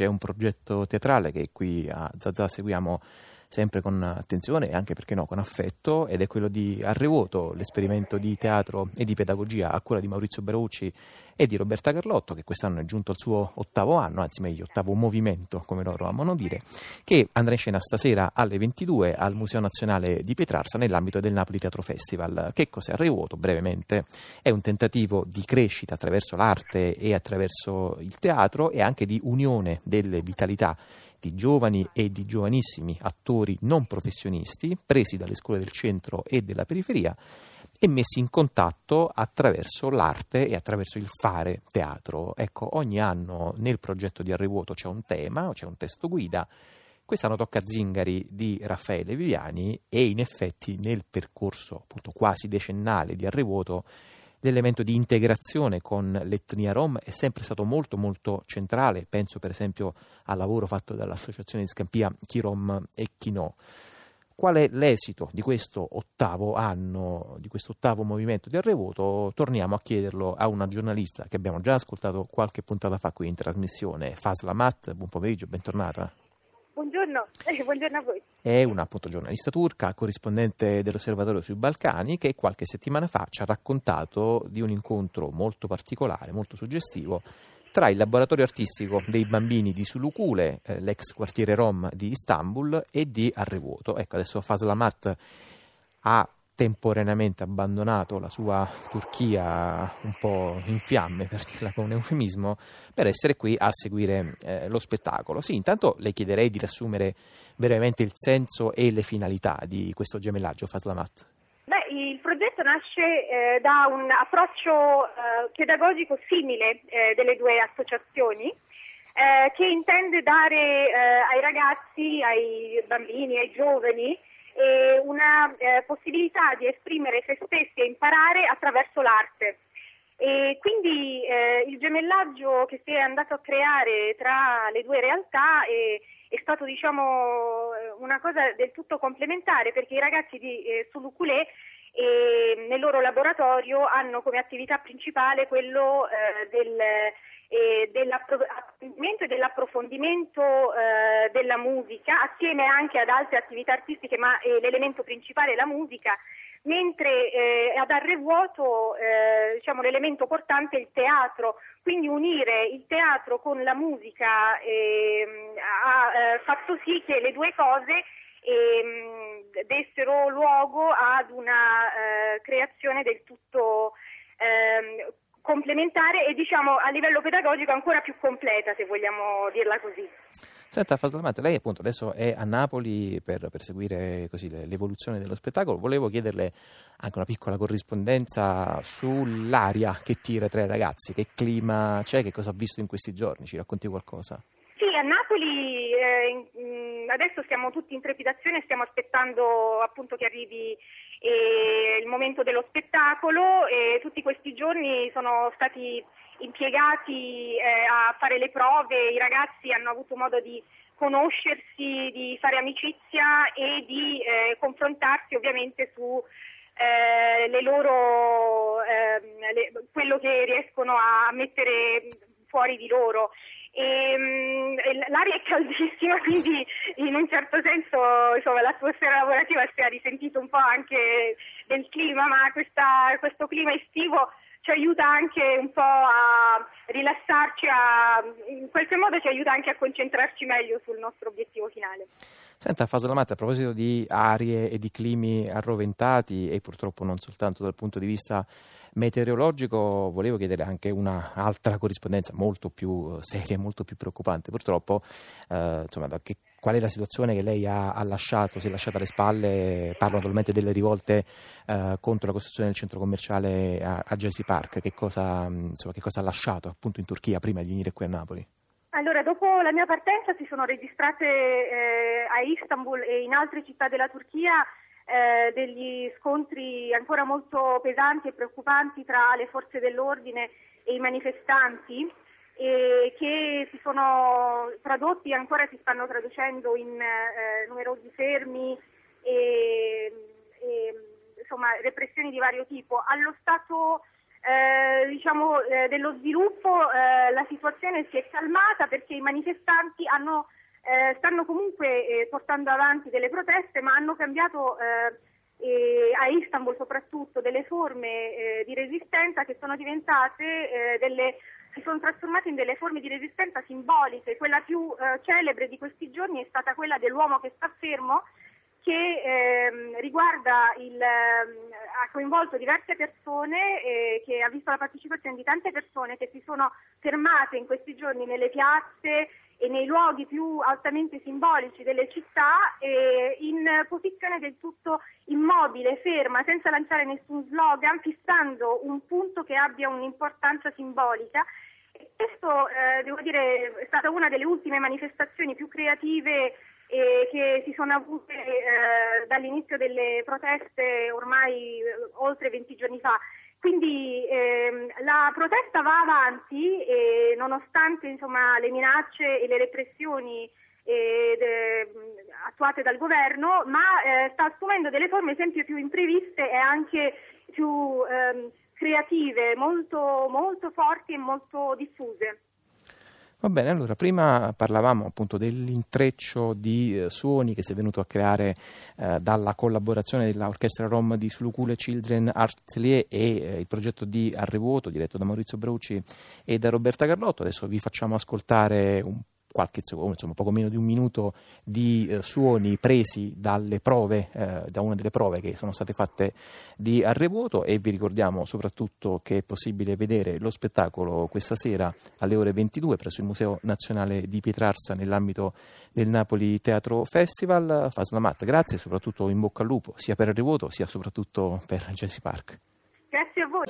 C'è un progetto teatrale che qui a Zazà seguiamo sempre con attenzione e anche perché no con affetto ed è quello di Arrevoto, l'esperimento di teatro e di pedagogia a cura di Maurizio Beraucci e di Roberta Carlotto che quest'anno è giunto al suo ottavo anno, anzi meglio ottavo movimento come loro amano dire, che andrà in scena stasera alle 22 al Museo Nazionale di Pietrarsa nell'ambito del Napoli Teatro Festival. Che cos'è Arrevoto? Brevemente è un tentativo di crescita attraverso l'arte e attraverso il teatro e anche di unione delle vitalità di giovani e di giovanissimi attori non professionisti presi dalle scuole del centro e della periferia e messi in contatto attraverso l'arte e attraverso il fare teatro. Ecco, ogni anno nel progetto di Arrivuoto c'è un tema, c'è un testo guida. Quest'anno tocca Zingari di Raffaele Viviani e in effetti nel percorso appunto quasi decennale di Arrivuoto l'elemento di integrazione con l'etnia rom è sempre stato molto molto centrale, penso per esempio al lavoro fatto dall'associazione di Scampia Chi Rom e Chi No. Qual è l'esito di questo ottavo anno, di questo ottavo movimento di Arrevoto? Torniamo a chiederlo a una giornalista che abbiamo già ascoltato qualche puntata fa qui in trasmissione, Fasla Matt. Buon pomeriggio, bentornata. Buongiorno, eh, buongiorno a voi. È una appunto, giornalista turca, corrispondente dell'Osservatorio sui Balcani, che qualche settimana fa ci ha raccontato di un incontro molto particolare, molto suggestivo, tra il laboratorio artistico dei bambini di Sulukule, eh, l'ex quartiere Rom di Istanbul, e di Arrevuoto. Ecco, adesso Faslamat ha temporaneamente abbandonato la sua Turchia un po' in fiamme, per dirla con un eufemismo, per essere qui a seguire eh, lo spettacolo. Sì, intanto le chiederei di riassumere brevemente il senso e le finalità di questo gemellaggio Faslamat. Progetto nasce eh, da un approccio eh, pedagogico simile eh, delle due associazioni eh, che intende dare eh, ai ragazzi, ai bambini, ai giovani e una eh, possibilità di esprimere se stessi e imparare attraverso l'arte. E quindi eh, il gemellaggio che si è andato a creare tra le due realtà è, è stato diciamo, una cosa del tutto complementare perché i ragazzi di eh, Suluculé eh, nel loro laboratorio hanno come attività principale quello eh, del eh, dell'approfondimento e dell'approfondimento eh, della musica, assieme anche ad altre attività artistiche, ma eh, l'elemento principale è la musica, mentre eh, ad Arrevuoto eh, diciamo, l'elemento portante è il teatro, quindi unire il teatro con la musica ehm, ha fatto sì che le due cose ehm, dessero luogo ad una creazione del tutto ehm, complementare e diciamo a livello pedagogico ancora più completa se vogliamo dirla così. Senta Fasalmate, lei appunto adesso è a Napoli per, per seguire così, l'evoluzione dello spettacolo, volevo chiederle anche una piccola corrispondenza sull'aria che tira tra i ragazzi, che clima c'è, che cosa ha visto in questi giorni, ci racconti qualcosa? Sì, a Napoli eh, adesso siamo tutti in trepidazione stiamo aspettando appunto che arrivi e il momento dello spettacolo e tutti questi giorni sono stati impiegati eh, a fare le prove, i ragazzi hanno avuto modo di conoscersi, di fare amicizia e di eh, confrontarsi ovviamente su eh, loro, ehm, le, quello che riescono a mettere fuori di loro. E, um, l'aria è caldissima, quindi in un certo senso insomma, l'atmosfera lavorativa si è risentito un po' anche del clima, ma questa, questo clima estivo ci aiuta anche un po' a rilassarci, a, in qualche modo ci aiuta anche a concentrarci meglio sul nostro obiettivo finale. Senta Fasalamata, a proposito di arie e di climi arroventati e purtroppo non soltanto dal punto di vista meteorologico, volevo chiedere anche un'altra corrispondenza molto più seria e molto più preoccupante. Purtroppo, eh, insomma, che, qual è la situazione che lei ha, ha, lasciato, si è lasciata alle spalle? Parlo naturalmente delle rivolte eh, contro la costruzione del centro commerciale a, a Jesse Park. Che cosa, insomma, che cosa ha lasciato appunto in Turchia prima di venire qui a Napoli? Allora, dopo la mia partenza si sono registrate eh, a Istanbul e in altre città della Turchia eh, degli scontri ancora molto pesanti e preoccupanti tra le forze dell'ordine e i manifestanti sono tradotti e ancora si stanno traducendo in eh, numerosi fermi e, e insomma, repressioni di vario tipo. Allo stato eh, diciamo, eh, dello sviluppo eh, la situazione si è calmata perché i manifestanti hanno, eh, stanno comunque eh, portando avanti delle proteste ma hanno cambiato a Istanbul soprattutto delle forme di resistenza che sono diventate delle si sono trasformate in delle forme di resistenza simboliche. Quella più eh, celebre di questi giorni è stata quella dell'uomo che sta fermo, che ehm, riguarda il, ehm, ha coinvolto diverse persone, eh, che ha visto la partecipazione di tante persone che si sono fermate in questi giorni nelle piazze e nei luoghi più altamente simbolici delle città eh, in posizione del tutto immobile, ferma, senza lanciare nessun slogan, fissando un punto che abbia un'importanza simbolica. E questo, eh, devo dire, è stata una delle ultime manifestazioni più creative eh, che si sono avute eh, dall'inizio delle proteste ormai eh, oltre 20 giorni fa. Quindi ehm, la protesta va avanti nonostante insomma, le minacce e le repressioni eh, de, attuate dal governo, ma eh, sta assumendo delle forme sempre più impreviste e anche più ehm, creative, molto, molto forti e molto diffuse. Va bene, allora prima parlavamo appunto dell'intreccio di eh, suoni che si è venuto a creare eh, dalla collaborazione dell'orchestra Rom di Sulukule Children Atelier e eh, il progetto di Arrevuoto diretto da Maurizio Brauci e da Roberta Carlotto. Adesso vi facciamo ascoltare un qualche secondo, insomma poco meno di un minuto di eh, suoni presi dalle prove, eh, da una delle prove che sono state fatte di Arrevuoto e vi ricordiamo soprattutto che è possibile vedere lo spettacolo questa sera alle ore 22 presso il Museo Nazionale di Pietrarsa nell'ambito del Napoli Teatro Festival. Faslamat, grazie e soprattutto in bocca al lupo sia per Arrevuoto sia soprattutto per Jesse Park. Grazie a voi.